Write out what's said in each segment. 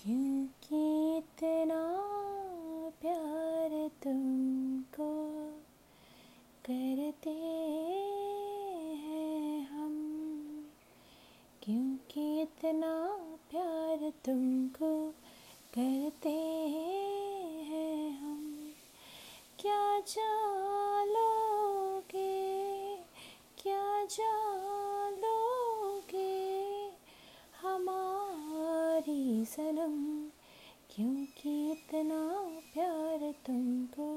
क्योंकि इतना प्यार तुमको करते हैं हम। क्योंकि इतना प्यार तुमको करते हैं हम। क्या चालोगे क्या चालोगे हमारी सनम क्योंकि इतना प्यार तुमको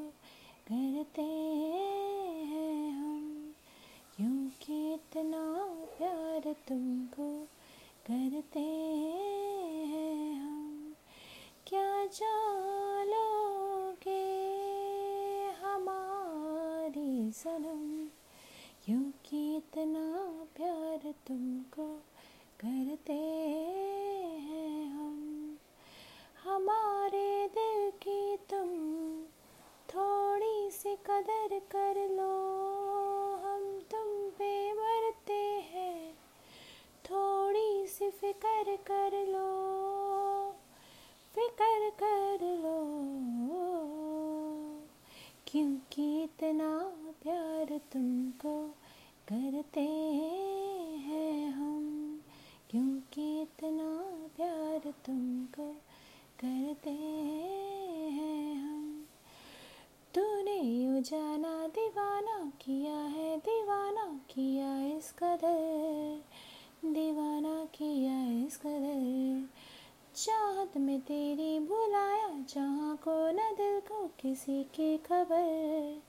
करते हैं हम। क्योंकि इतना प्यार तुमको करते हैं हम। क्या चालोगे हमारी सनम? क्योंकि इतना प्यार तुमको करते हैं हम हमारे दिल की तुम थोड़ी सी कदर कर लो। हम तुम पे मरते हैं। थोड़ी सी फिकर कर लो। फिकर कर लो। क्योंकि इतना प्यार तुमको करते हैं हम। क्योंकि इतना प्यार तुमको करते हैं हम तूने यू जाना, दीवाना किया है, दीवाना किया इस कदर। दीवाना किया इस कदर। चाहत में तेरी भुलाया, जहाँ को न दिल को किसी की खबर।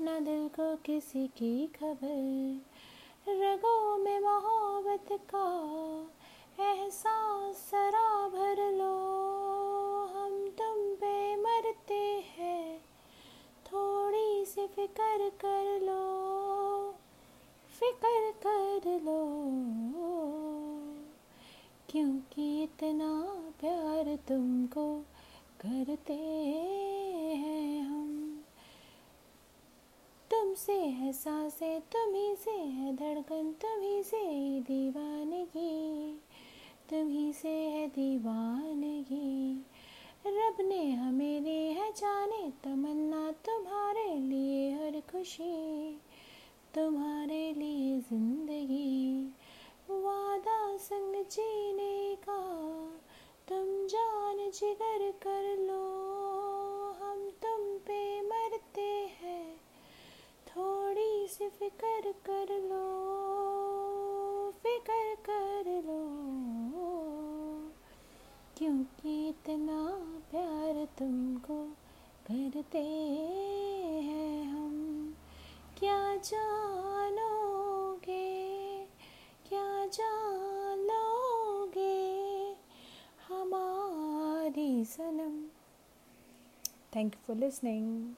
न दिल को किसी की खबर। रगों में मोहब्बत का एहसास फ़िक्र कर लो, फ़िक्र कर लो। क्योंकि इतना प्यार तुमको करते हैं हम। तुमसे है साँसें, तुम्ही से है धड़कन, तुम्ही से दीवानगी, तुम्ही से है दीवानगी। रब ने हमें दी है जाने तमन्ना तुम्हारे खुशी, तुम्हारे लिए ज़िंदगी। वादा संग जीने का, तुम जान जिगर कर लो। हम तुम पे मरते हैं, थोड़ी सी फिकर कर लो। फिकर कर लो। क्योंकि इतना प्यार तुमको करते हैं जानोगे? क्या जान लोगे हमारी सनम। Thank you for listening